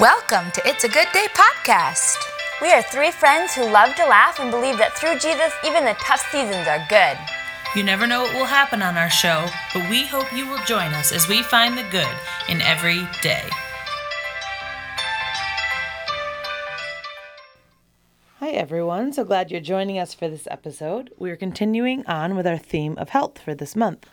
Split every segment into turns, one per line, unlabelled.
Welcome to It's a Good Day podcast.
We are three friends who love to laugh and believe that through Jesus, even the tough seasons are good.
You never know what will happen on our show, but we hope you will join us as we find the good in every day.
Hi, everyone. So glad you're joining us for this episode. We are continuing on with our theme of health for this month.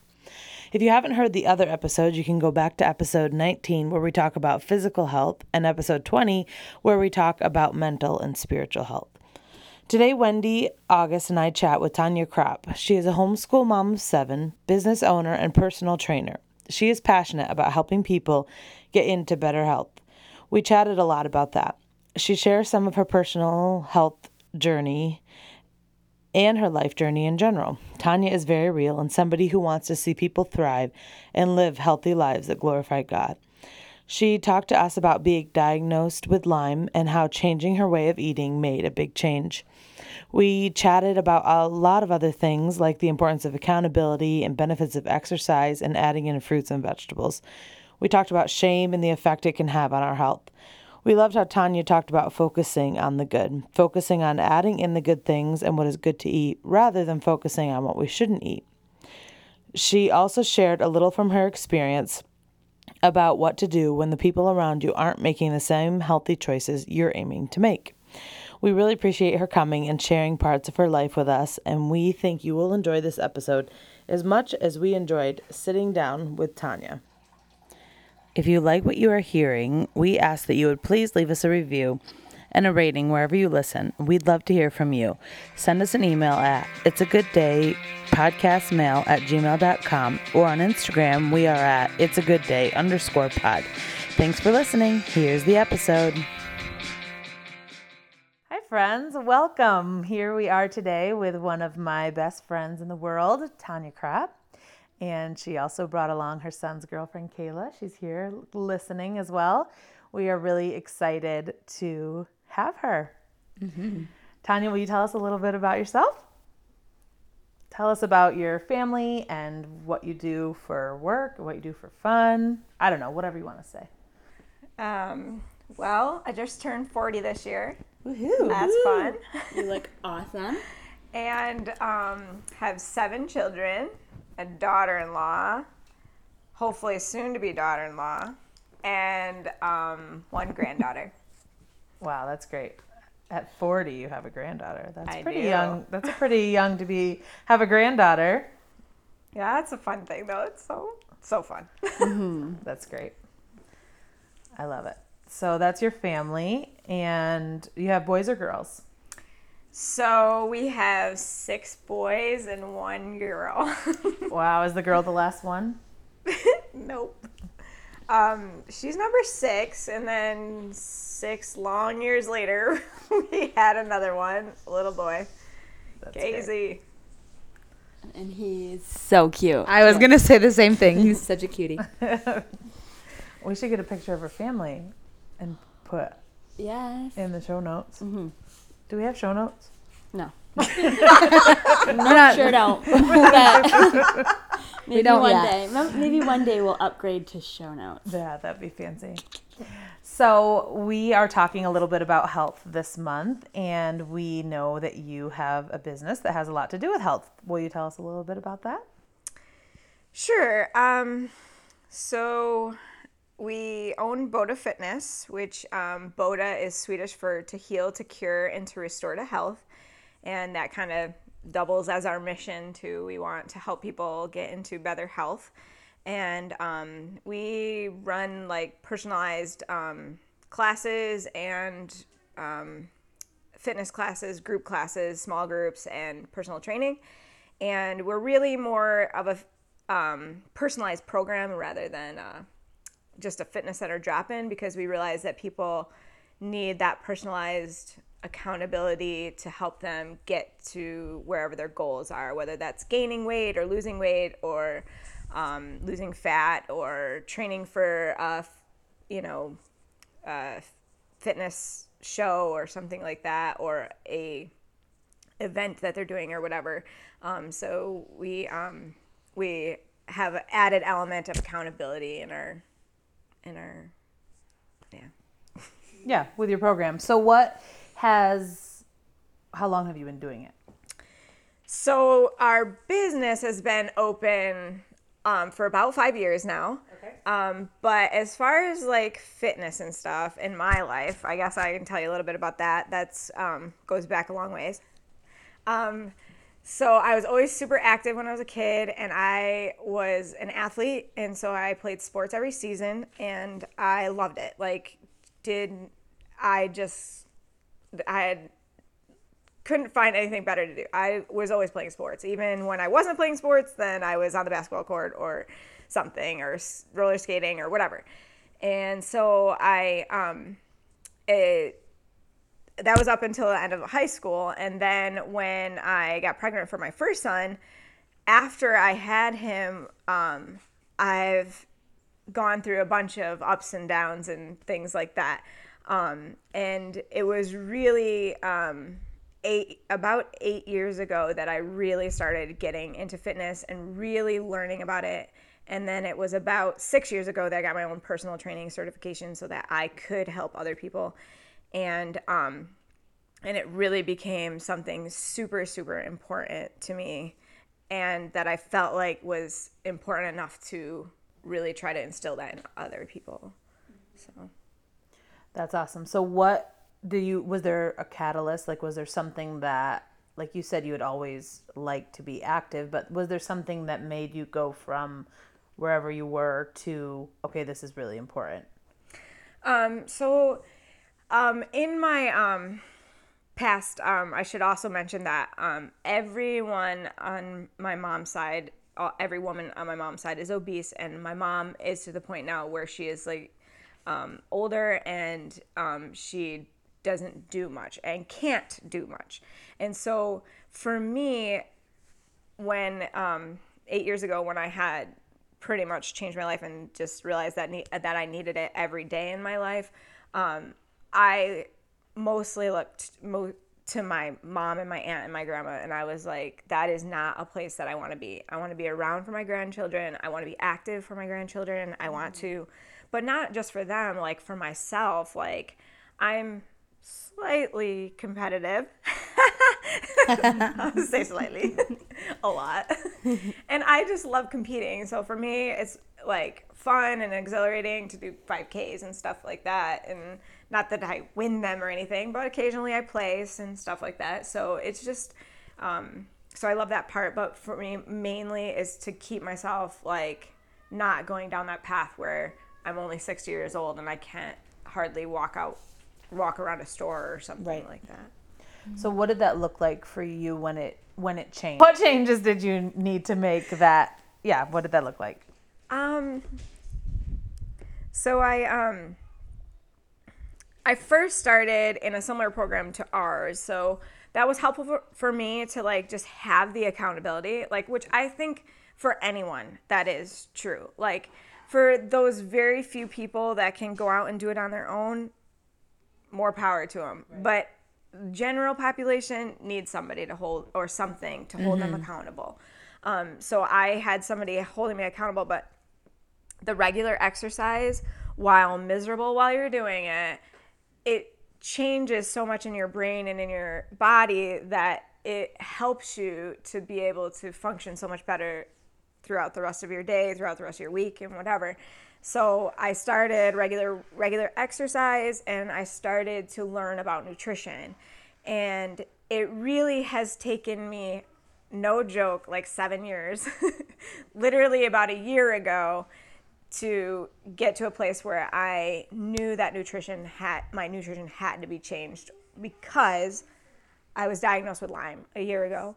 If you haven't heard the other episodes, you can go back to episode 19, where we talk about physical health, and episode 20, where we talk about mental and spiritual health. Today, Wendy, August, and I chat with Tanya Kropp. She is a homeschool mom of seven, business owner, and personal trainer. She is passionate about helping people get into better health. We chatted a lot about that. She shares some of her personal health journey and her life journey in general. Tanya is very real and somebody who wants to see people thrive and live healthy lives that glorify God. She talked to us about being diagnosed with Lyme and how changing her way of eating made a big change. We chatted about a lot of other things like the importance of accountability and benefits of exercise and adding in fruits and vegetables. We talked about shame and the effect it can have on our health. We loved how Tanya talked about focusing on the good, focusing on adding in the good things and what is good to eat rather than focusing on what we shouldn't eat. She also shared a little from her experience about what to do when the people around you aren't making the same healthy choices you're aiming to make. We really appreciate her coming and sharing parts of her life with us, and we think you will enjoy this episode as much as we enjoyed sitting down with Tanya. If you like what you are hearing, we ask that you would please leave us a review and a rating wherever you listen. We'd love to hear from you. Send us an email at it's a good day podcastmail at gmail.com or on Instagram we are at it's a good day underscore pod. Thanks for listening. Here's the episode. Hi friends, welcome. Here we are today with one of my best friends in the world, Tanya Kropp. And she also brought along her son's girlfriend, Kayla. She's here listening as well. We are really excited to have her. Mm-hmm. Tanya, will you tell us a little bit about yourself? Tell us about your family and what you do for work, what you do for fun. I don't know, whatever you want to say.
Um, well, I just turned 40 this year.
Woohoo!
That's fun.
You look awesome.
and um, have seven children, a daughter in law, hopefully soon to be daughter in law, and um, one granddaughter.
Wow, that's great. At 40, you have a granddaughter. That's
I
pretty
do.
young. That's a pretty young to be have a granddaughter.
Yeah, that's a fun thing though. It's so so fun.
That's great. I love it. So that's your family, and you have boys or girls?
So we have six boys and one girl.
Wow, is the girl the last one?
nope. Um, she's number six, and then six long years later, we had another one, a little boy,
That's great.
Casey.
And he's so cute.
I was going to say the same thing.
He's such a cutie.
We should get a picture of her family and put
yes.
in the show notes.
Mm-hmm.
Do we have show notes?
No. sure don't. But maybe
don't
one
yet.
day. Maybe one day we'll upgrade to show notes.
Yeah, that'd be fancy. So, we are talking a little bit about health this month, and we know that you have a business that has a lot to do with health. Will you tell us a little bit about that?
Sure. Um, so we own Boda Fitness, which um, Boda is Swedish for to heal, to cure, and to restore to health. And that kind of doubles as our mission to we want to help people get into better health. And um, we run like personalized um, classes and um, fitness classes, group classes, small groups, and personal training. And we're really more of a um, personalized program rather than uh, just a fitness center drop in because we realize that people need that personalized accountability to help them get to wherever their goals are, whether that's gaining weight or losing weight or um, losing fat or training for a, you know, a fitness show or something like that or a event that they're doing or whatever. Um, so we um, we have added element of accountability in our in our yeah.
Yeah, with your program. So what has how long have you been doing it?
So our business has been open um, for about five years now. Okay. Um, but as far as like fitness and stuff in my life, I guess I can tell you a little bit about that. That's um, goes back a long ways. Um, so I was always super active when I was a kid, and I was an athlete, and so I played sports every season, and I loved it. Like, did I just I had couldn't find anything better to do. I was always playing sports. Even when I wasn't playing sports, then I was on the basketball court or something or roller skating or whatever. And so I, um, it, that was up until the end of high school. And then when I got pregnant for my first son, after I had him, um, I've gone through a bunch of ups and downs and things like that. Um, and it was really, um, eight about eight years ago that I really started getting into fitness and really learning about it. And then it was about six years ago that I got my own personal training certification so that I could help other people. And um, and it really became something super super important to me, and that I felt like was important enough to really try to instill that in other people. So.
That's awesome. So what do you was there a catalyst? Like was there something that like you said you had always liked to be active, but was there something that made you go from wherever you were to okay, this is really important?
Um, so, um, in my um, past, um, I should also mention that um, everyone on my mom's side, uh, every woman on my mom's side is obese, and my mom is to the point now where she is like um, older and um, she doesn't do much and can't do much. And so, for me, when um, eight years ago, when I had pretty much changed my life and just realized that ne- that I needed it every day in my life, um, I mostly looked mo- to my mom and my aunt and my grandma, and I was like, that is not a place that I want to be. I want to be around for my grandchildren. I want to be active for my grandchildren. I want mm-hmm. to, but not just for them, like for myself. Like I'm slightly competitive. I'll say slightly, a lot. and I just love competing. So for me, it's like fun and exhilarating to do 5Ks and stuff like that. And not that I win them or anything, but occasionally I place and stuff like that. So it's just, um, so I love that part. But for me, mainly is to keep myself like not going down that path where I'm only 60 years old and I can't hardly walk out, walk around a store or something
Right.
like that.
So what did that look like for you when it when it changed? What changes did you need to make that yeah, what did that look like?
Um. So I um. I first started in a similar program to ours, so that was helpful for, for me to like just have the accountability, like which I think for anyone that is true. Like for those very few people that can go out and do it on their own, more power to them. But general population needs somebody to hold or something to hold them accountable. Um, so I had somebody holding me accountable, but the regular exercise, while miserable while you're doing it, it changes so much in your brain and in your body that it helps you to be able to function so much better throughout the rest of your day, throughout the rest of your week, and whatever. So I started regular regular exercise, and I started to learn about nutrition, and it really has taken me, no joke, like seven years, literally about a year ago, to get to a place where I knew that nutrition had my nutrition had to be changed because I was diagnosed with Lyme a year ago,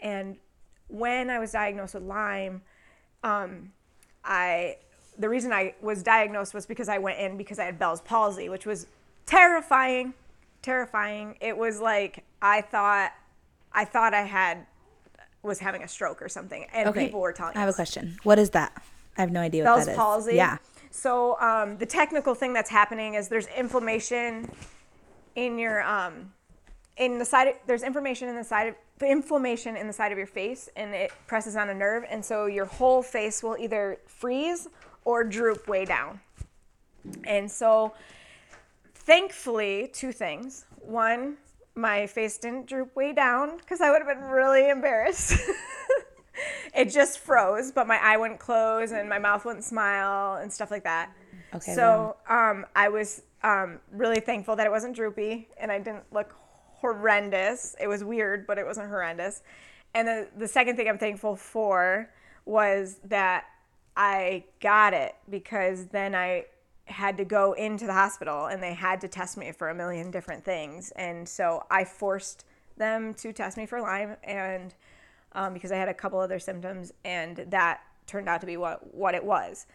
and when I was diagnosed with Lyme, um, I the reason I was diagnosed was because I went in because I had Bell's palsy, which was terrifying, terrifying. It was like I thought I thought I had was having a stroke or something, and
Okay.
people were telling me
I have a question. What is that? I have no idea what
Bell's
that is.
palsy.
Yeah.
So um, the technical thing that's happening is there's inflammation in your um, in the side. Of, There's inflammation in the side of the inflammation in the side of your face, and it presses on a nerve, and so your whole face will either freeze or droop way down. And so thankfully, two things. One, my face didn't droop way down because I would have been really embarrassed. it just froze, but my eye wouldn't close and my mouth wouldn't smile and stuff like that.
Okay,
So um, I was um, really thankful that it wasn't droopy and I didn't look horrendous. It was weird, but it wasn't horrendous. And the, the second thing I'm thankful for was that I got it because then I had to go into the hospital and they had to test me for a million different things. And so I forced them to test me for Lyme and um, because I had a couple other symptoms and that turned out to be what, what it was.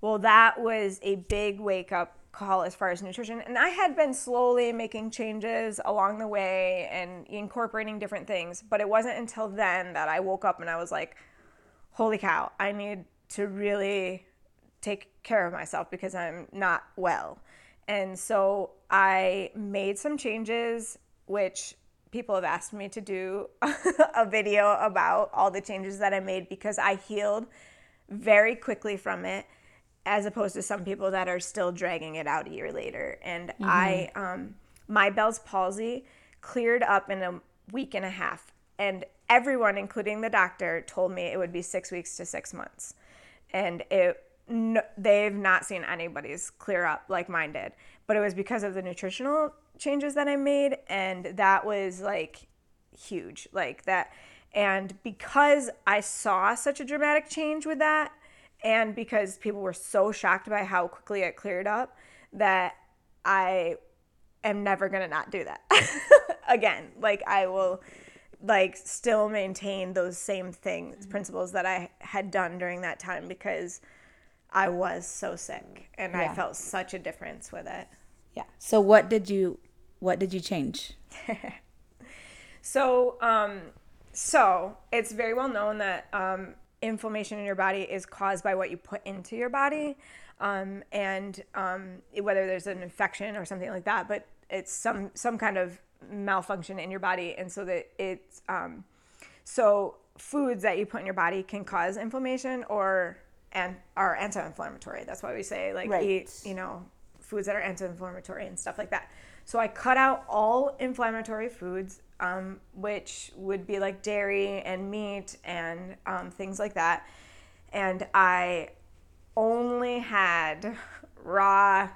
Well, that was a big wake up call as far as nutrition. And I had been slowly making changes along the way and incorporating different things. But it wasn't until then that I woke up and I was like, holy cow, I need to really take care of myself because I'm not well. And so I made some changes, which people have asked me to do a video about all the changes that I made because I healed very quickly from it as opposed to some people that are still dragging it out a year later. And I, um, my Bell's palsy cleared up in a week and a half. And everyone, including the doctor, told me it would be six weeks to six months. And it, no, they've not seen anybody's clear up like mine did. But it was because of the nutritional changes that I made. And that was like huge. Like that. And because I saw such a dramatic change with that, and because people were so shocked by how quickly it cleared up that I am never going to not do that again. Like I will like still maintain those same things, mm-hmm. principles that I had done during that time because I was so sick and I felt such a difference with it.
Yeah. So what did you what did you change?
So, um, so it's very well known that um, inflammation in your body is caused by what you put into your body, um, and um, whether there's an infection or something like that. But it's some some kind of malfunction in your body, and so that it's um, so foods that you put in your body can cause inflammation or and are anti-inflammatory. That's why we say like
Right.
eat you know foods that are anti-inflammatory and stuff like that. So I cut out all inflammatory foods, um, which would be like dairy and meat and um, things like that. And I only had raw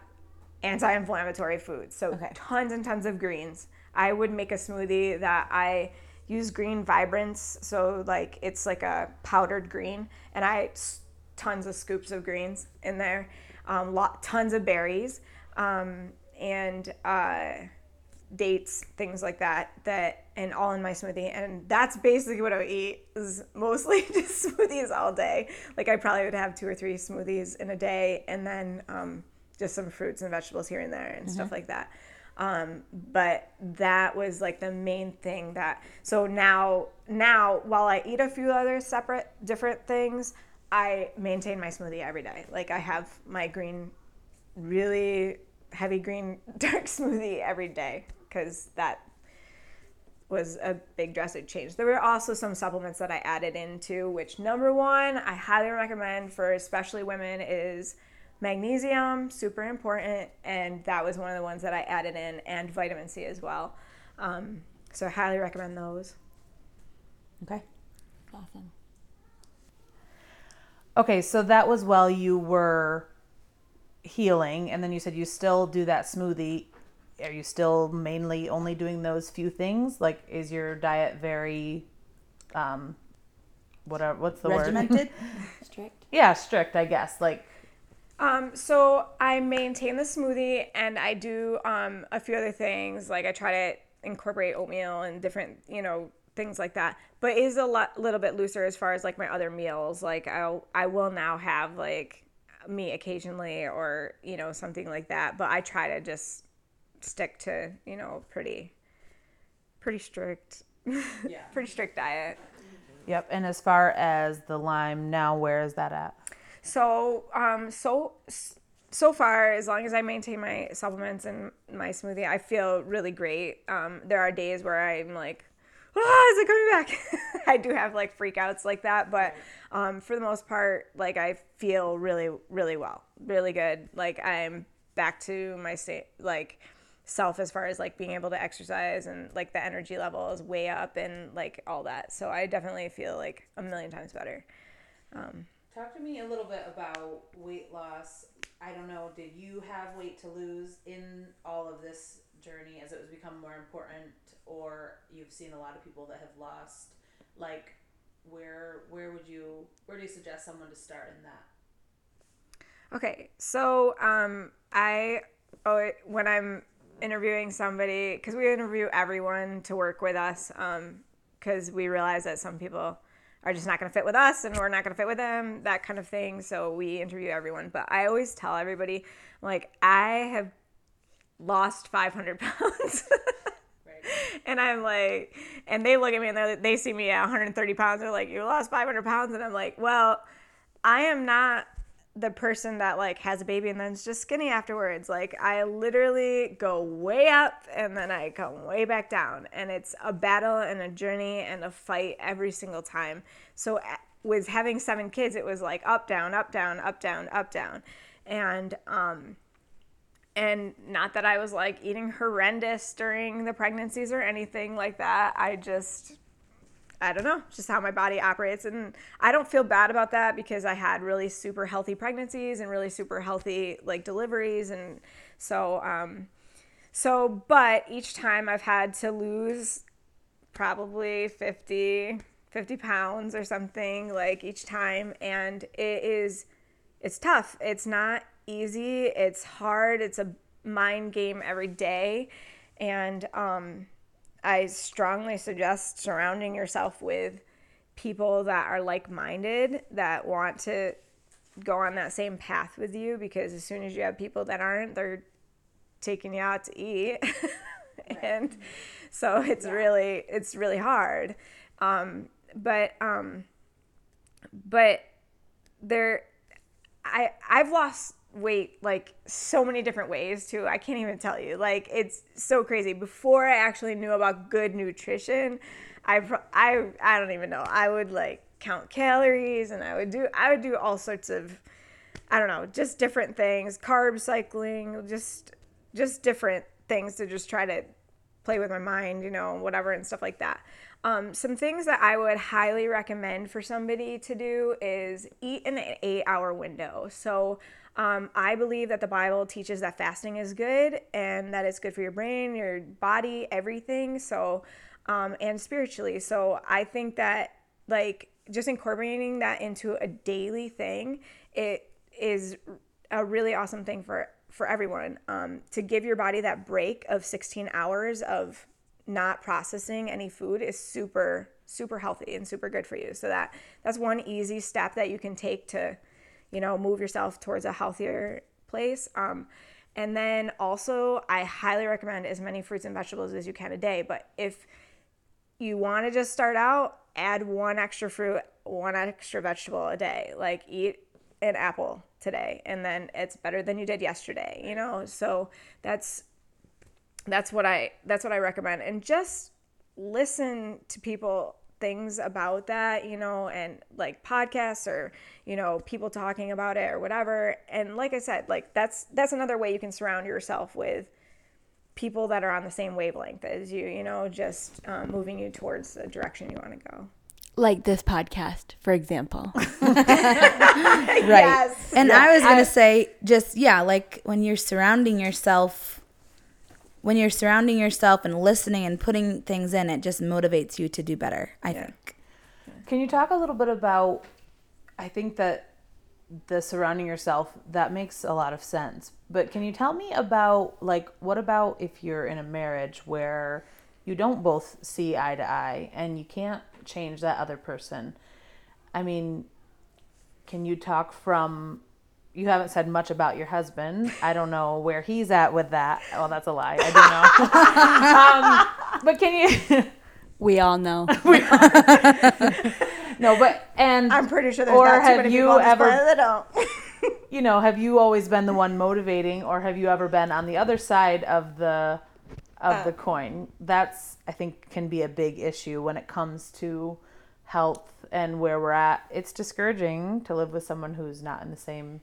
anti-inflammatory foods. So
Okay.
tons and tons of greens. I would make a smoothie that I use green vibrance, so like it's like a powdered green, and I tons of scoops of greens in there, um, lot tons of berries, um, and uh, dates, things like that. That and all in my smoothie, and that's basically what I would eat. Is mostly just smoothies all day. Like I probably would have two or three smoothies in a day, and then um, just some fruits and vegetables here and there and stuff like that. Um, but that was like the main thing that. So now, now while I eat a few other separate different things, I maintain my smoothie every day. Like I have my green really heavy green dark smoothie every day because that was a big drastic change. There were also some supplements that I added into, which number one, I highly recommend for especially women is magnesium, super important, and that was one of the ones that I added in, and vitamin C as well. Um, so I highly recommend those.
Okay.
Awesome.
Okay, so that was while you were healing, and then you said you still do that smoothie. Are you still mainly only doing those few things? Like, is your diet very, um, whatever? What's the word?
Regimented?
Strict.
yeah, strict, I guess. Like,
Um, so I maintain the smoothie and I do um, a few other things. Like I try to incorporate oatmeal and different, you know, things like that. But it is a lot, little bit looser as far as like my other meals. Like I'll, I will now have like meat occasionally or you know something like that. But I try to just stick to you know pretty, pretty strict, pretty strict diet.
yep. And as far as the Lyme, now where is that at?
So, um, so so far, as long as I maintain my supplements and my smoothie, I feel really great. Um, there are days where I'm like, ah, is it coming back? I do have like freakouts like that, but um, for the most part, like I feel really, really well, really good. Like I'm back to my state, like self as far as like being able to exercise and like the energy level is way up and like all that. So I definitely feel like a million times better.
Um, Talk to me a little bit about weight loss. I don't know, did you have weight to lose in all of this journey as it was become more important or you've seen a lot of people that have lost like where where would you where do you suggest someone to start in that?
Okay, so um, I oh, when I'm interviewing somebody because we interview everyone to work with us because we realize that some people are just not going to fit with us and we're not going to fit with them that kind of thing so we interview everyone but i always tell everybody like i have lost 500 pounds and i'm like and they look at me and they they see me at 130 pounds they're like you lost 500 pounds and i'm like well i am not the person that like has a baby and then is just skinny afterwards. Like I literally go way up and then I come way back down and it's a battle and a journey and a fight every single time. So with having seven kids it was like up down up down up down up down. And um and not that I was like eating horrendous during the pregnancies or anything like that. I just I don't know, just how my body operates. And I don't feel bad about that because I had really super healthy pregnancies and really super healthy like deliveries. And so, um, so, but each time I've had to lose probably 50, 50 pounds or something like each time. And it is, it's tough. It's not easy. It's hard. It's a mind game every day. And, um, I strongly suggest surrounding yourself with people that are like minded, that want to go on that same path with you, because as soon as you have people that aren't, they're taking you out to eat. and so it's really, it's really hard. Um, but, um, but there, I, I've lost weight like so many different ways too. I can't even tell you. Like it's so crazy. Before I actually knew about good nutrition, I I I don't even know. I would like count calories and I would do I would do all sorts of I don't know, just different things, carb cycling, just just different things to just try to play with my mind, you know, whatever and stuff like that. Um, some things that I would highly recommend for somebody to do is eat in an eight hour window. So um, I believe that the Bible teaches that fasting is good and that it's good for your brain, your body, everything. So, um, and spiritually. So I think that like just incorporating that into a daily thing, it is a really awesome thing for for everyone um, to give your body that break of 16 hours of not processing any food is super super healthy and super good for you so that that's one easy step that you can take to you know move yourself towards a healthier place um, and then also i highly recommend as many fruits and vegetables as you can a day but if you want to just start out add one extra fruit one extra vegetable a day like eat an apple today and then it's better than you did yesterday you know? So that's that's what i that's what i recommend and just listen to people things about that you know and like podcasts or you know people talking about it or whatever and like i said like that's that's another way you can surround yourself with people that are on the same wavelength as you you know just um, moving you towards the direction you want to go
Like this podcast, for example.
Right. And I was going to say just yeah, like when you're surrounding yourself when you're surrounding yourself and listening and putting things in, it just motivates you to do better, I think.
Can you talk a little bit about I think that the surrounding yourself that makes a lot of sense. But can you tell me about like what about if you're in a marriage where you don't both see eye to eye and you can't change that other person? I mean, can you talk from you haven't said much about your husband. I don't know where he's at with that. Well, that's a lie. I don't know. um, but can you
We all know.
No, but and
i'm pretty sure there's
or
not too
have
many
you
people
ever
planet that don't
you know, have you always been the one motivating or have you ever been on the other side of the of
Uh.
the coin? That's I think can be a big issue when it comes to health and where we're at. It's discouraging to live with someone who's not in the same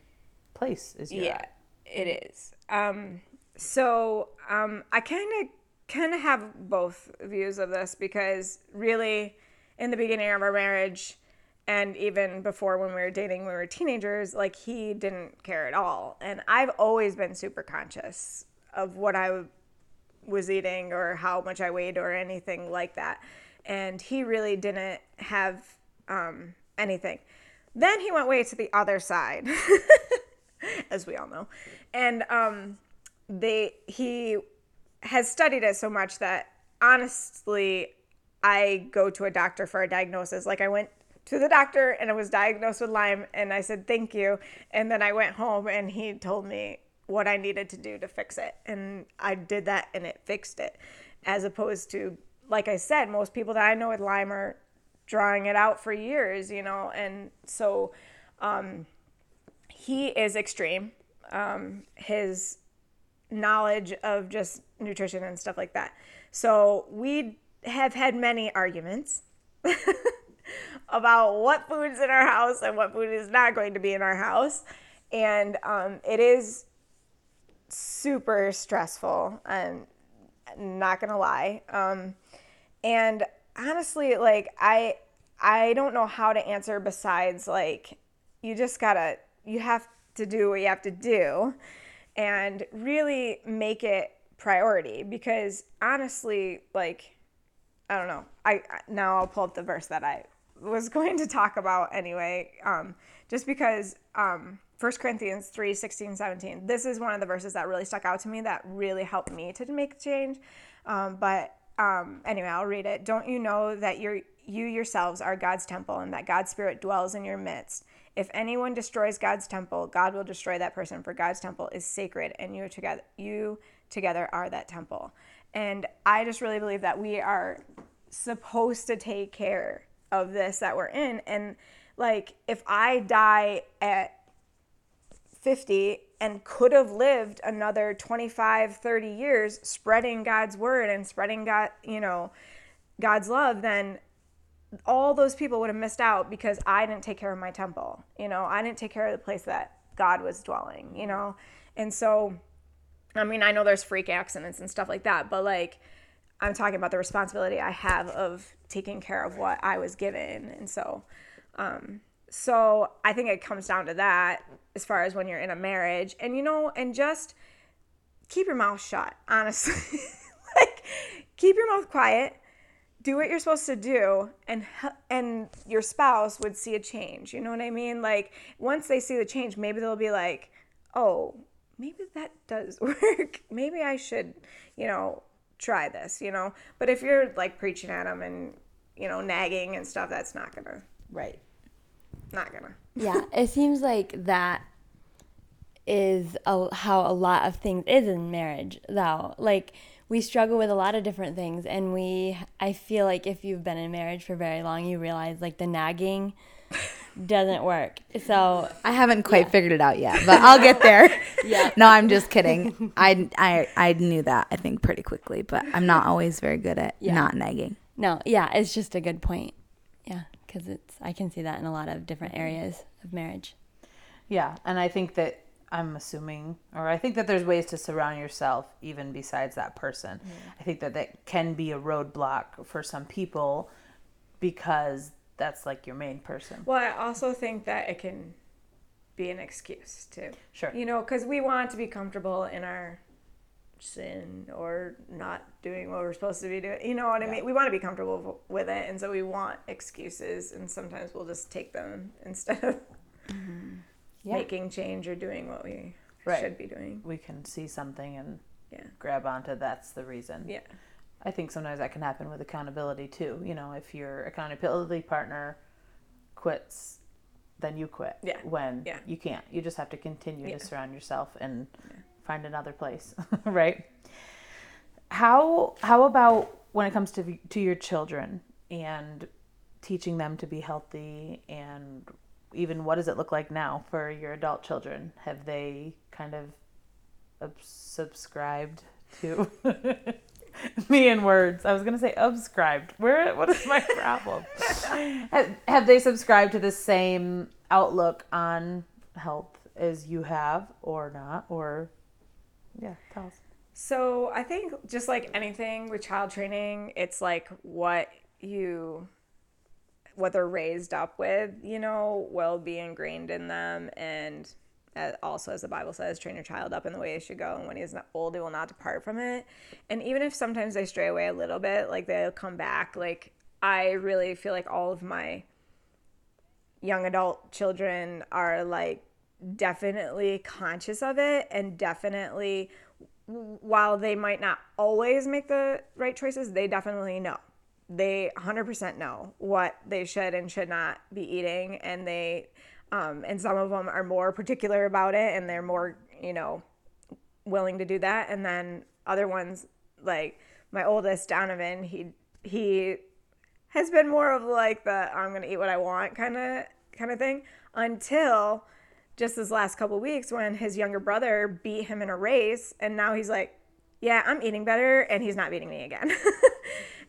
place is.
Yeah, it is. Um, so um, I kind of kind of have both views of this because really, in the beginning of our marriage, and even before when we were dating, when we were teenagers, like he didn't care at all, and I've always been super conscious of what I was eating or how much I weighed or anything like that, and he really didn't have um, anything. Then he went way to the other side, as we all know, and um, they he has studied it so much that honestly, I go to a doctor for a diagnosis. Like I went to the doctor and I was diagnosed with Lyme, and I said thank you, and then I went home and he told me what I needed to do to fix it, and I did that and it fixed it, as opposed to like I said, most people that I know with Lyme are drawing it out for years, you know, and so um, he is extreme. Um, his knowledge of just nutrition and stuff like that. So we have had many arguments about what food's in our house and what food is not going to be in our house. And um, it is super stressful and not gonna lie. Um, and honestly, like I I don't know how to answer besides like you just gotta you have to do what you have to do and really make it priority because honestly like i don't know. I now i'll pull up the verse that i was going to talk about anyway um, just because um, 1 corinthians 3 16 17 this is one of the verses that really stuck out to me that really helped me to make change. Um, but um, anyway i'll read it. Don't you know that you're you yourselves are god's temple and that god's spirit dwells in your midst if anyone destroys God's temple, God will destroy that person, for God's temple is sacred, and you together you together are that temple. And I just really believe that we are supposed to take care of this that we're in. And like if I die at 50 and could have lived another 25, 30 years spreading God's word and spreading God, you know, God's love, then all those people would have missed out because I didn't take care of my temple. You know, I didn't take care of the place that God was dwelling, you know? And so, I mean, I know there's freak accidents and stuff like that, but like, I'm talking about the responsibility I have of taking care of what I was given. And so, um, so I think it comes down to that as far as when you're in a marriage and, you know, and just keep your mouth shut, honestly. like, keep your mouth quiet do what you're supposed to do and and your spouse would see a change you know what i mean like once they see the change maybe they'll be like oh maybe that does work maybe i should you know try this you know but if you're like preaching at them and you know nagging and stuff that's not gonna
Right.
not gonna
yeah, it seems like that is a, how a lot of things is in marriage, though. Like we struggle with a lot of different things, and we. I feel like if you've been in marriage for very long, you realize like the nagging doesn't work. So
I haven't quite figured it out yet, but I'll get there. yeah. No, I'm just kidding. I, I, I knew that, I think, pretty quickly, but I'm not always very good at
Yeah.
not nagging.
no, yeah, it's just a good point. Yeah, because it's I can see that in a lot of different areas of marriage.
Yeah, and I think that I'm assuming, or I think that there's ways to surround yourself even besides that person. I think that that can be a roadblock for some people because that's like your main person.
well i also think that it can be an excuse too
Sure.
you know because we want to be comfortable in our sin or not doing what we're supposed to be doing you know what i mean we want to be comfortable with it and so we want excuses and sometimes we'll just take them instead of mm-hmm.
Yeah.
making change or doing what we
Right.
should be doing
We can see something and
yeah
grab onto that's the reason.
yeah
I think sometimes that can happen with accountability too. You know, if your accountability partner quits, then you quit.
Yeah.
When
Yeah.
you can't. You just have to continue
Yeah.
to surround yourself and find another place, right? How how about when it comes to to your children and teaching them to be healthy and even what does it look like now for your adult children? Have they kind of subscribed to me in words. I was gonna say subscribed. Where? What is my problem? have, have they subscribed to the same outlook on health as you have, or not? Or yeah, tell us.
So I think just like anything with child training, it's like what you what they're raised up with, you know, will be ingrained in them. And also as the bible says train your child up in the way he should go. And when he's old he will not depart from it. And even if sometimes they stray away a little bit like they'll come back. Like i really feel like all of my young adult children are like definitely conscious of it. And definitely while they might not always make the right choices they definitely know they 100% know what they should and should not be eating and they um, and some of them are more particular about it and they're more you know willing to do that. And then other ones like my oldest donovan he he has been more of like the i'm gonna eat what i want kind of kind of thing until just this last couple weeks when his younger brother beat him in a race and now he's like yeah i'm eating better and he's not beating me again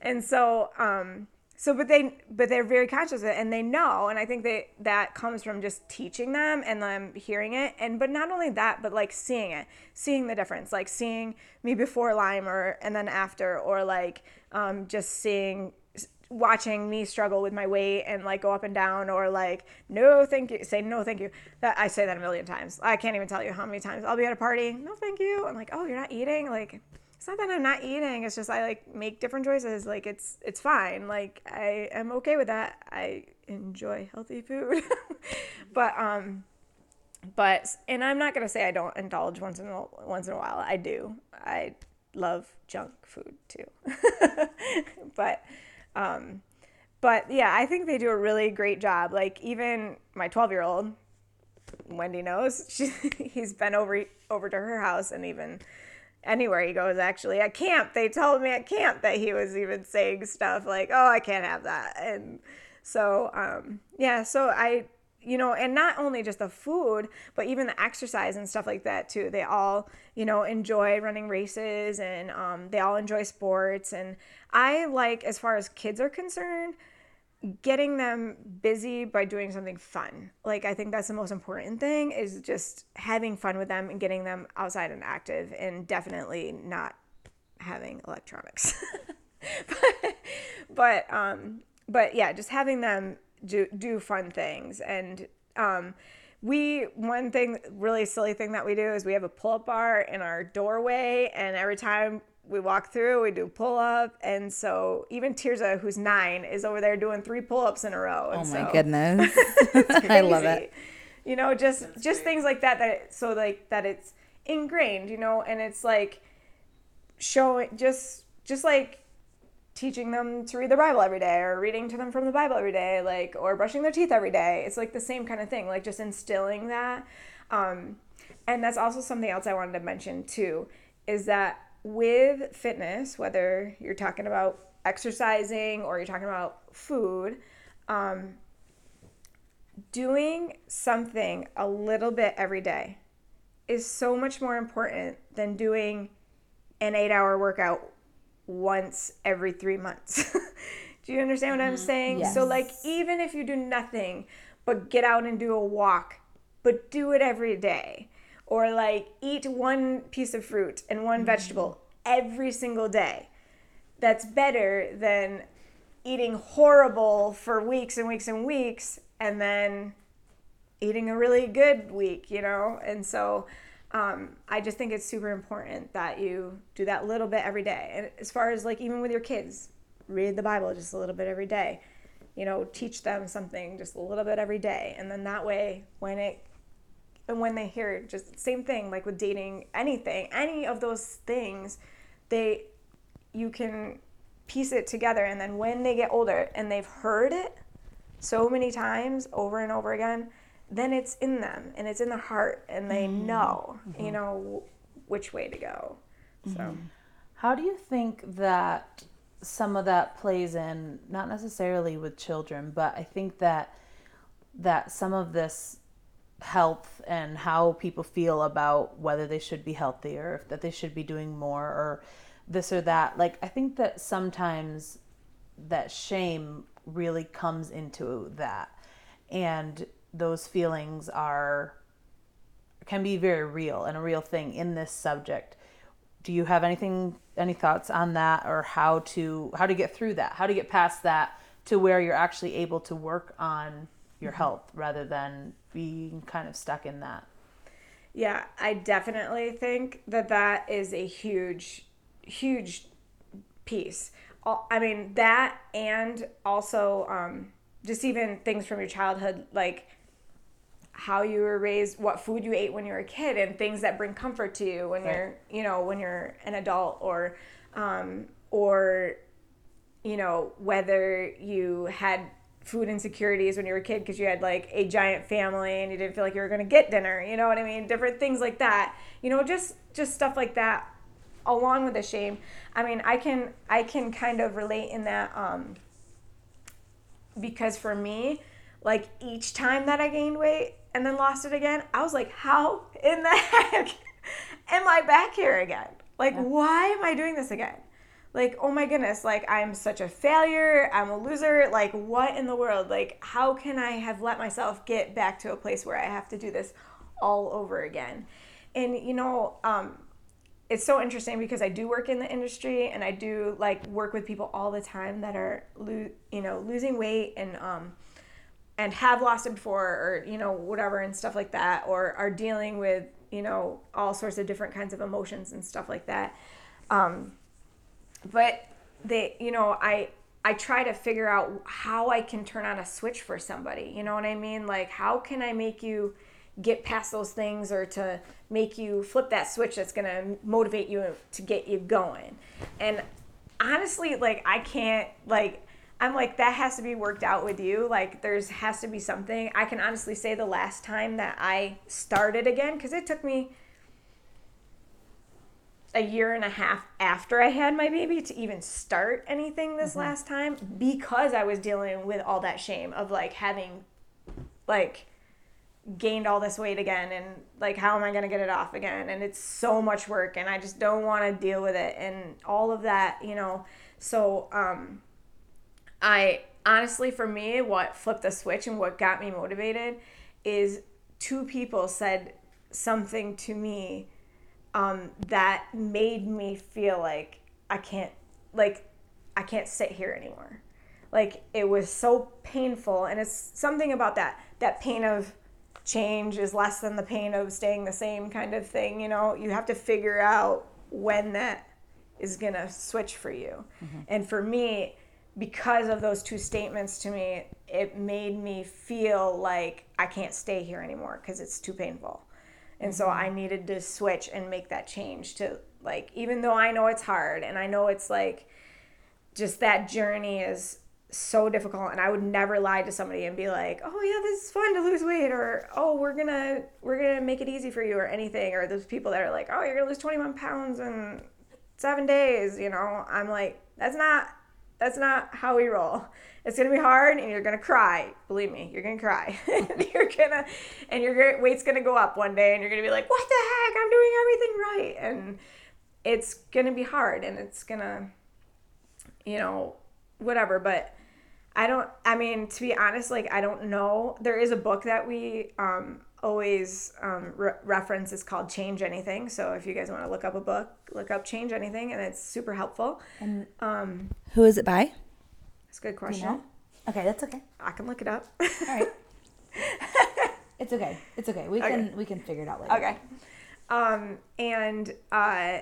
and so um so but they but they're very conscious of it and they know and i think that that comes from just teaching them and them hearing it. And but not only that but like seeing it seeing the difference like seeing me before lyme or and then after or like um, just seeing watching me struggle with my weight and like go up and down or like no thank you say no thank you. That i say that a million times. I can't even tell you how many times i'll be at a party no thank you. I'm like oh you're not eating? Like it's not that I'm not eating. It's just I like make different choices. Like it's it's fine. Like I am okay with that. I enjoy healthy food, but um, but and I'm not gonna say I don't indulge once in a once in a while. I do. I love junk food too, but um, but yeah, I think they do a really great job. Like even my 12 year old, Wendy knows. She, he's been over over to her house and even anywhere he goes actually at camp they told me at camp that he was even saying stuff like oh i can't have that. And so um, yeah so i you know and not only just the food but even the exercise and stuff like that too. They all you know enjoy running races and um, they all enjoy sports. And i like as far as kids are concerned getting them busy by doing something fun. Like I think that's the most important thing is just having fun with them and getting them outside and active and definitely not having electronics. but, but um but yeah, just having them do do fun things and um we one thing really silly thing that we do is we have a pull-up bar in our doorway and every time we walk through, we do pull up, and so even Tirza, who's nine, is over there doing three pull ups in a row.
Oh my
so
goodness, I love it.
You know, just That's just great. things like that. That so like that it's ingrained. You know, and it's like showing just just like teaching them to read the Bible every day, or reading to them from the Bible every day, like or brushing their teeth every day. It's like the same kind of thing. Like just instilling that. Um, and that's also something else I wanted to mention too, is that with fitness, whether you're talking about exercising or you're talking about food, um, doing something a little bit every day is so much more important than doing an eight hour workout once every three months. do you understand what mm-hmm. I'm saying? Yes. So, like, even if you do nothing but get out and do a walk, but do it every day or like eat one piece of fruit and one mm-hmm. vegetable every single day. That's better than eating horrible for weeks and weeks and weeks and then eating a really good week, you know? And so um, I just think it's super important that you do that little bit every day. And as far as like even with your kids, read the Bible just a little bit every day. You know, teach them something just a little bit every day. And then that way, when it and when they hear just same thing like with dating anything any of those things they you can piece it together and then when they get older and they've heard it so many times over and over again then it's in them and it's in their heart and they mm-hmm. know mm-hmm. you know which way to go so mm-hmm.
how do you think that some of that plays in not necessarily with children but i think that that some of this health and how people feel about whether they should be if that they should be doing more or this or that. Like i think that sometimes that shame really comes into that. And those feelings are can be very real and a real thing in this subject. Do you have anything any thoughts on that or how to how to get through that? How to get past that to where you're actually able to work on your health rather than being kind of stuck in that?
Yeah, I definitely think that that is a huge, huge piece. I mean, that and also um, just even things from your childhood, like how you were raised, what food you ate when you were a kid, and things that bring comfort to you when you're, you know, when you're an adult, or, um, or, you know, whether you had food insecurities when you were a kid because you had like a giant family and you didn't feel like you were going to get dinner you know what i mean? Different things like that. You know just just stuff like that along with the shame. I mean i can i can kind of relate in that um because for me like each time that i gained weight and then lost it again i was like how in the heck am i back here again? Like why am i doing this again like oh my goodness like i'm such a failure i'm a loser like what in the world? Like how can i have let myself get back to a place where i have to do this all over again? And you know um it's so interesting because I do work in the industry and I do like work with people all the time that are lo- you know losing weight and um and have lost it before or you know whatever and stuff like that or are dealing with you know all sorts of different kinds of emotions and stuff like that. Um but they you know i i try to figure out how i can turn on a switch for somebody you know what i mean? Like how can i make you get past those things or to make you flip that switch that's going to motivate you to get you going? And honestly like i can't like i'm like that has to be worked out with you. Like there's has to be something. I can honestly say the last time that i started again because it took me a year and a half after I had my baby to even start anything this last time because I was dealing with all that shame of like having like gained all this weight again and like how am I going to get it off again and it's so much work and I just don't want to deal with it and all of that, you know. So um I honestly for me what flipped the switch and what got me motivated is two people said something to me um, that made me feel like I can't like I can't sit here anymore. Like it was so painful and it's something about that that pain of change is less than the pain of staying the same kind of thing, you know. You have to figure out when that is going to switch for you. And for me, because of those two statements to me, it made me feel like I can't stay here anymore because it's too painful. And so I needed to switch and make that change to like, even though I know it's hard and I know it's like just that journey is so difficult and I would never lie to somebody and be like, "Oh yeah, this is fun to lose weight," or "Oh, we're gonna we're gonna make it easy for you," or anything. Or those people that are like, "Oh, you're gonna lose 21 pounds in seven days," you know. I'm like, that's not that's not how we roll. It's gonna be hard, and you're gonna cry. Believe me, you're gonna cry. you're gonna, and your weight's gonna go up one day, and you're gonna be like, "What the heck? I'm doing everything right," and it's gonna be hard, and it's gonna, you know, whatever. But I don't. I mean, to be honest, like I don't know. There is a book that we um, always um, re- reference. is called Change Anything. So if you guys want to look up a book, look up Change Anything, and it's super helpful. Um,
Who is it by?
That's a good question.
know? Okay, that's okay.
I can look it up.
All right. it's okay. It's okay. We can we can figure it out later.
Okay. Um, and uh,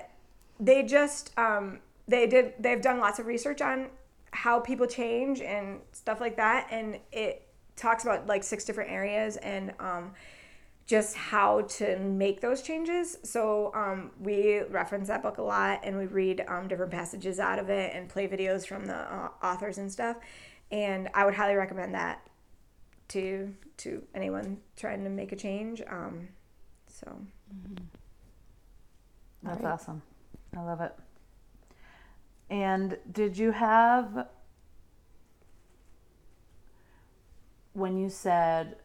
they just um, they did they've done lots of research on how people change and stuff like that, and it talks about like six different areas and um, just how to make those changes. So um, we reference that book a lot, and we read um, different passages out of it and play videos from the uh, authors and stuff. And I would highly recommend that to to anyone trying to make a change. Um, so.
That's awesome. I love it. And did you have when you said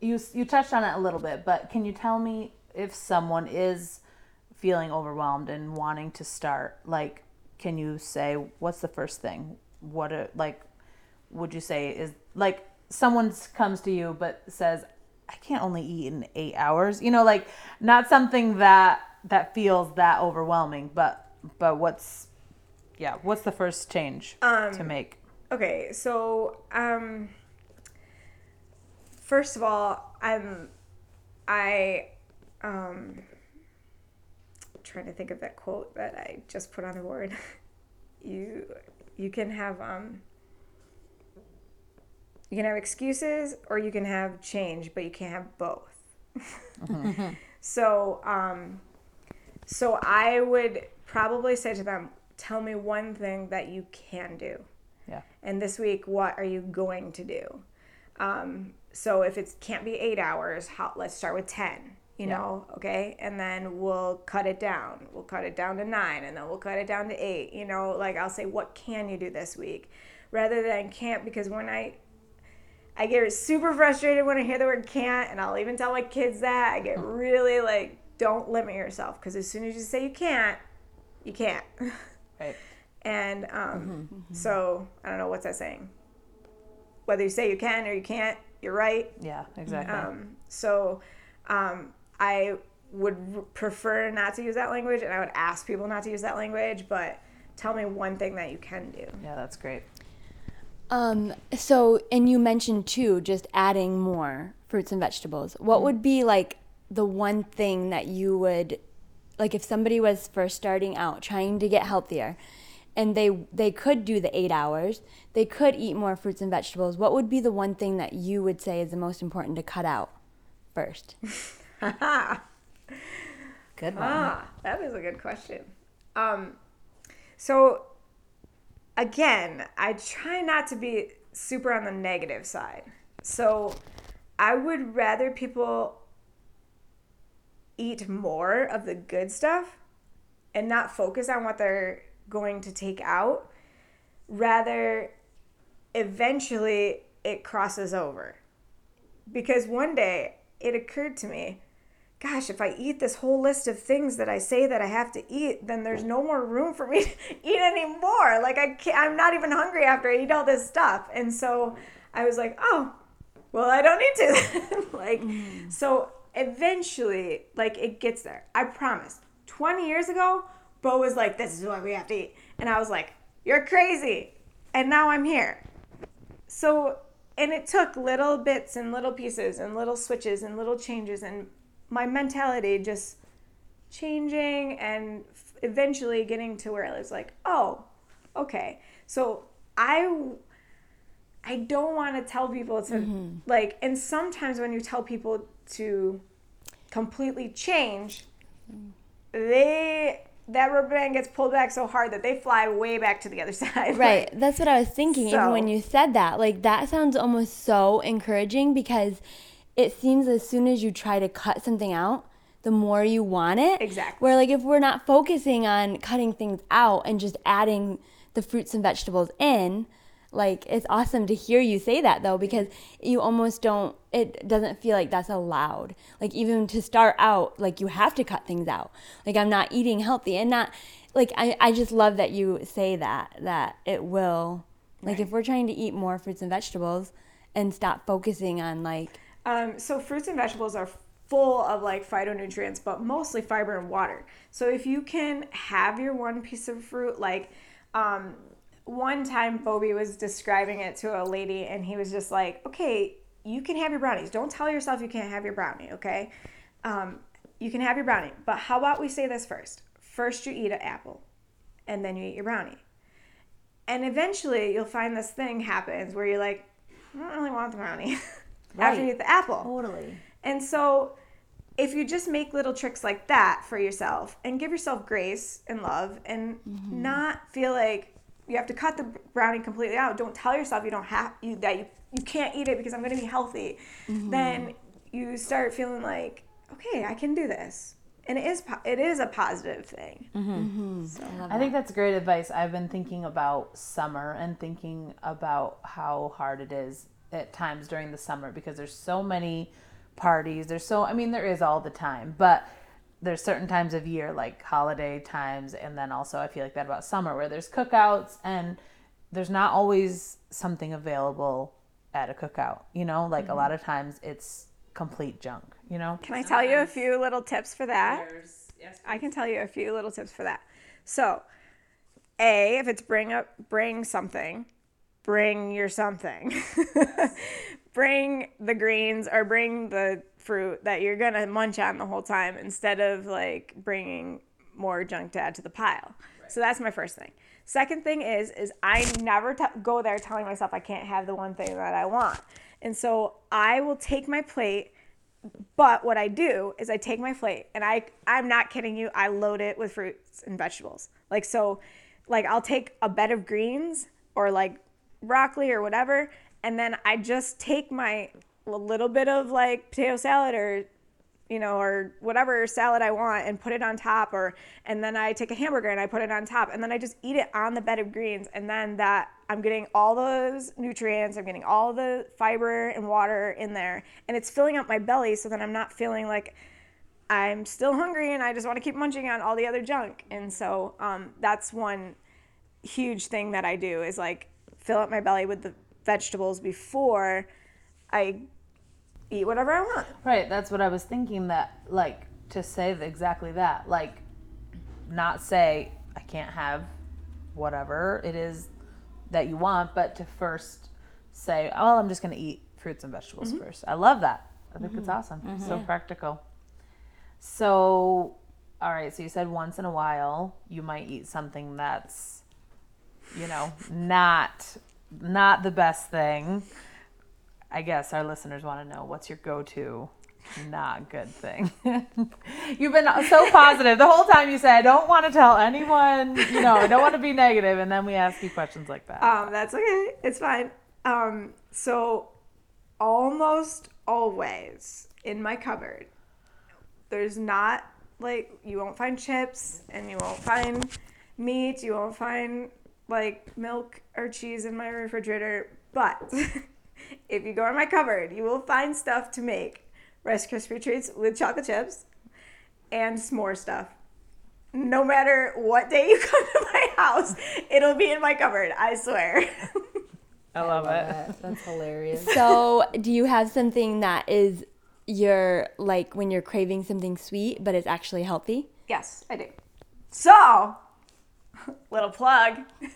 you you touched on it a little bit, but can you tell me if someone is feeling overwhelmed and wanting to start, like can you say what's the first thing? What a, like would you say is like someone comes to you but says I can't only eat in 8 hours. You know, like not something that that feels that overwhelming. But but what's yeah, what's the first change to make?
Okay, so um first of all, I'm I um trying to think of that quote that I just put on the board. you you can have um you can have excuses or you can have change, but you can't have both. so um so I would probably say to them, tell me one thing that you can do.
Yeah.
And this week, what are you going to do? Um, so if it can't be eight hours, how, let's start with 10, you know, okay? And then we'll cut it down. We'll cut it down to nine and then we'll cut it down to eight, you know, like I'll say, what can you do this week? Rather than can't, because when I, I get super frustrated when I hear the word can't, and I'll even tell my kids that. I get really like, don't limit yourself, because as soon as you say you can't, you can't.
Right.
And um, so I don't know what's that saying. Whether you say you can or you can't, you're right.
Yeah, exactly.
Um, so um, I would prefer not to use that language, and I would ask people not to use that language. But tell me one thing that you can do.
yeah, that's great.
Um, so, and you mentioned too, just adding more fruits and vegetables. What would be like the one thing that you would, like, if somebody was first starting out trying to get healthier, and they they could do the eight hours, they could eat more fruits and vegetables. What would be the one thing that you would say is the most important to cut out first?
Good one.
Ah, that is a good question. Um, so again, I try not to be super on the negative side. So I would rather people eat more of the good stuff and not focus on what they're going to take out. Rather, eventually it crosses over. Because one day it occurred to me gosh, if I eat this whole list of things that I say that I have to eat, then there's no more room for me to eat anymore. Like I can't, I'm not even hungry after I eat all this stuff. And so I was like, oh, well, I don't need to. like, mm. so eventually, like it gets there. I promise. 20 years ago, Bo was like, this is what we have to eat. And I was like, you're crazy. And now I'm here. So, and it took little bits and little pieces and little switches and little changes and my mentality just changing and eventually getting to where I was like, oh, okay. So I I don't want to tell people to mm-hmm. like and sometimes when you tell people to completely change, mm-hmm. they that rubber band gets pulled back so hard that they fly way back to the other side.
Right. That's what I was thinking even when you said that. Like that sounds almost so encouraging because it seems as soon as you try to cut something out, the more you want it.
Exactly.
Where like if we're not focusing on cutting things out and just adding the fruits and vegetables in, like it's awesome to hear you say that though because you almost don't it doesn't feel like that's allowed. Like even to start out like you have to cut things out. Like I'm not eating healthy and not like I, I just love that you say that that it will like if we're trying to eat more fruits and vegetables and stop focusing on like
Um, so fruits and vegetables are full of like phytonutrients, but mostly fiber and water. So if you can have your one piece of fruit, like um, one time Bobby was describing it to a lady, and he was just like, "Okay, you can have your brownies. Don't tell yourself you can't have your brownie. Okay, um, you can have your brownie, but how about we say this first? First, you eat an apple, and then you eat your brownie." And eventually, you'll find this thing happens where you're like, I don't really want the brownie after you eat the apple.
Totally.
And so, if you just make little tricks like that for yourself and give yourself grace and love and not feel like you have to cut the brownie completely out, don't tell yourself you don't have you that you, you can't eat it because I'm going to be healthy. Mm-hmm. Then you start feeling like, okay, I can do this. And it is po- it is a positive thing. Mm-hmm. Mm-hmm.
I think that's great advice. I've been thinking about summer and thinking about how hard it is at times during the summer because there's so many parties. There's so I mean there is all the time, but there's certain times of year like holiday times and then also I feel like that about summer where there's cookouts and there's not always something available at a cookout, you know? Like a mm-hmm. lot of times it's complete junk, you know?
Can I tell you a few little tips for that?
There's
I can tell you a few little tips for that. So, A, if it's bring up bring something, bring your something. bring the greens or bring the fruit that you're going to munch on the whole time instead of like bringing more junk to add to the pile. So that's my first thing. Second thing is is I never t- go there telling myself I can't have the one thing that I want. And so I will take my plate but what I do is I take my plate and I I'm not kidding you, I load it with fruits and vegetables. Like so like I'll take a bed of greens or like broccoli or whatever and then I just take my little bit of like potato salad or you know, or whatever salad I want and put it on top or and then I take a hamburger and I put it on top and then I just eat it on the bed of greens and then that I'm getting all those nutrients, I'm getting all the fiber and water in there and it's filling up my belly so that I'm not feeling like I'm still hungry and I just want to keep munching on all the other junk. And so um, that's one huge thing that I do is like fill up my belly with the vegetables before I eat whatever I want.
Right, that's what I was thinking that like to say exactly that. Like not say I can't have whatever it is that you want, but to first say, "Oh, I'm just going to eat fruits and vegetables mm-hmm. first. I love that. I think it's mm-hmm. awesome. Mm-hmm. So practical. So all right, so you said once in a while you might eat something that's you know, not not the best thing. I guess our listeners want to know what's your go-to not good thing. You've been so positive the whole time. You say I don't want to tell anyone. You know, I don't want to be negative, and then we ask you questions like that.
Um, that's okay. It's fine. Um, so almost always in my cupboard, there's not like you won't find chips and you won't find meat. You won't find like milk or cheese in my refrigerator. But if you go in my cupboard, you will find stuff to make Rice Krispie treats with chocolate chips and s'more stuff. No matter what day you come to my house, it'll be in my cupboard. I swear.
I love it.
That's hilarious.
So, do you have something that is your like when you're craving something sweet, but it's actually healthy?
Yes, I do. So, little plug.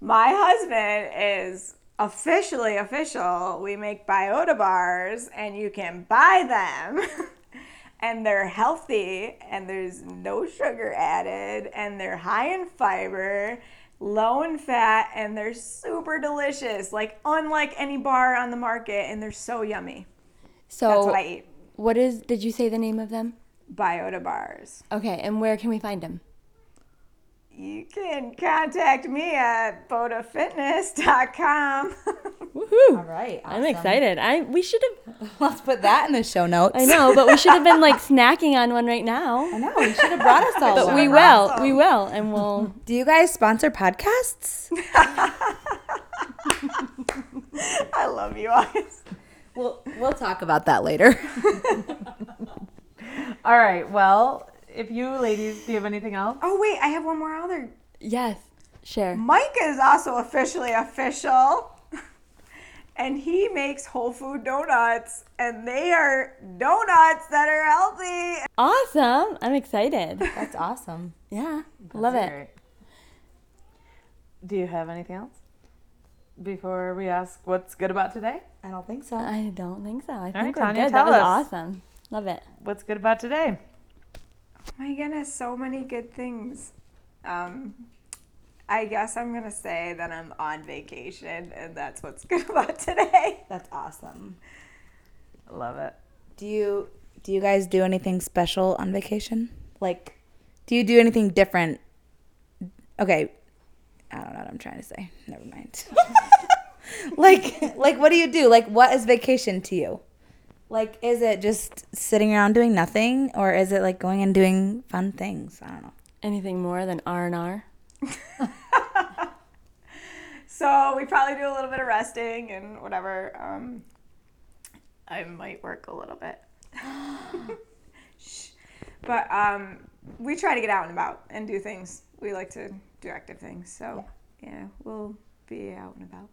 My husband is officially official. We make biota bars and you can buy them. and they're healthy and there's no sugar added and they're high in fiber, low in fat and they're super delicious. Like unlike any bar on the market and they're so yummy.
So,
That's what I eat.
what is? Did you say the name of them?
Biota bars.
Okay, and where can we find them?
You can contact me at bodafitness.com.
Woohoo!
All right.
I'm excited. I we should have.
Let's put that in the show notes.
I know, but we should have been like snacking on one right now.
I know. We should have brought us all.
But we will. We will, and we'll.
Do you guys sponsor podcasts?
I love you guys.
We'll we'll talk about that later.
All right. Well, if you ladies, do you have anything else?
Oh, wait, I have one more other.
Yes. Share.
Mike is also officially official. And he makes whole food donuts, and they are donuts that are healthy.
Awesome! I'm excited.
That's awesome.
Yeah, love it.
Do you have anything else before we ask what's good about today?
I don't think so.
I don't think so. I
right,
think we're
Tanya,
good.
tell
that was
us.
awesome. Love it.
What's good about today?
My goodness, so many good things. Um, I guess I'm gonna say that I'm on vacation, and that's what's good about today.
That's awesome.
Love it.
Do you do you guys do anything special on vacation? Like, do you do anything different? Okay, I don't know what I'm trying to say. Never mind. like, like, what do you do? Like, what is vacation to you? Like, is it just sitting around doing nothing, or is it like going and doing fun things? I don't know.
Anything more than R and R?
So we probably do a little bit of resting and whatever. Um, I might work a little bit. Shh. But um, we try to get out and about and do things. We like to do active things. So yeah, we'll be out and about.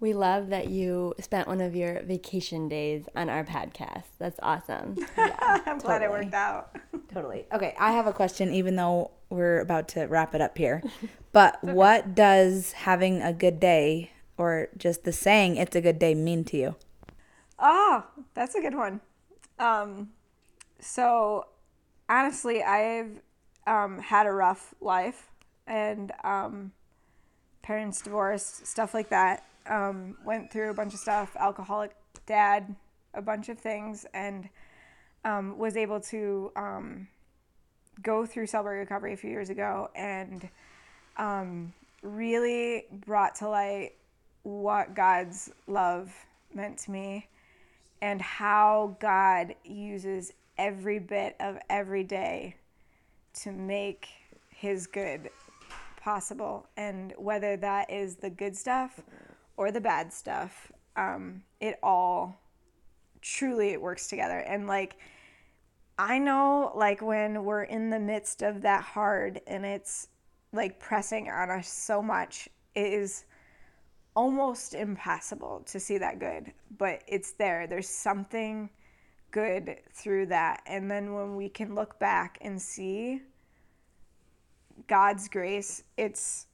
We love that you spent one of your vacation days on our podcast. That's awesome.
I'm glad it worked out.
Totally. Okay, I have a question, even though we're about to wrap it up here. But what does having a good day or just the saying it's a good day mean to you?
Oh, that's a good one. Um, so honestly, I've um, had a rough life and um, parents divorced, stuff like that. Um, went through a bunch of stuff, alcoholic dad, a bunch of things, and um, was able to um, go through celebrate recovery a few years ago and um, really brought to light what God's love meant to me and how God uses every bit of every day to make his good possible. And whether that is the good stuff or the bad stuff, um, it all truly it works together. And like, I know, like, when we're in the midst of that hard and it's like pressing on us so much, it is almost impossible to see that good, but it's there. There's something good through that. And then when we can look back and see God's grace, it's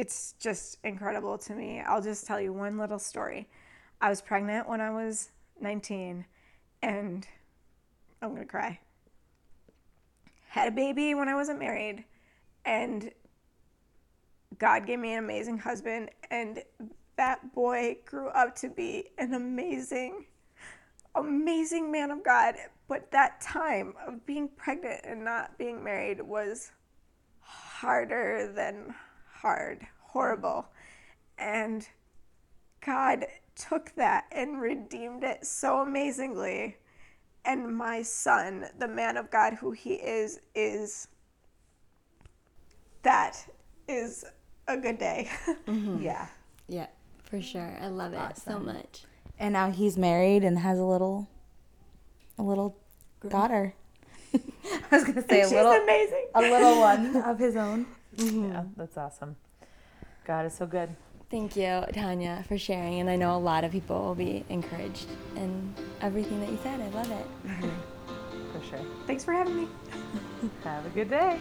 it's just incredible to me. I'll just tell you one little story. I was pregnant when I was 19 and I'm going to cry. Had a baby when I wasn't married and God gave me an amazing husband, and that boy grew up to be an amazing, amazing man of God. But that time of being pregnant and not being married was harder than hard, horrible. And God took that and redeemed it so amazingly. And my son, the man of God who he is, is that is a good day. Mm-hmm.
Yeah.
Yeah, for sure. I love it so much.
And now he's married and has a little, a little daughter. I was gonna say a
She's
little,
amazing.
a little one of his own. Mm-hmm.
Yeah, that's awesome. God is so good.
Thank you, Tanya, for sharing. And I know a lot of people will be encouraged in everything that you said. I love it.
For sure.
Thanks for having me.
Have a good day.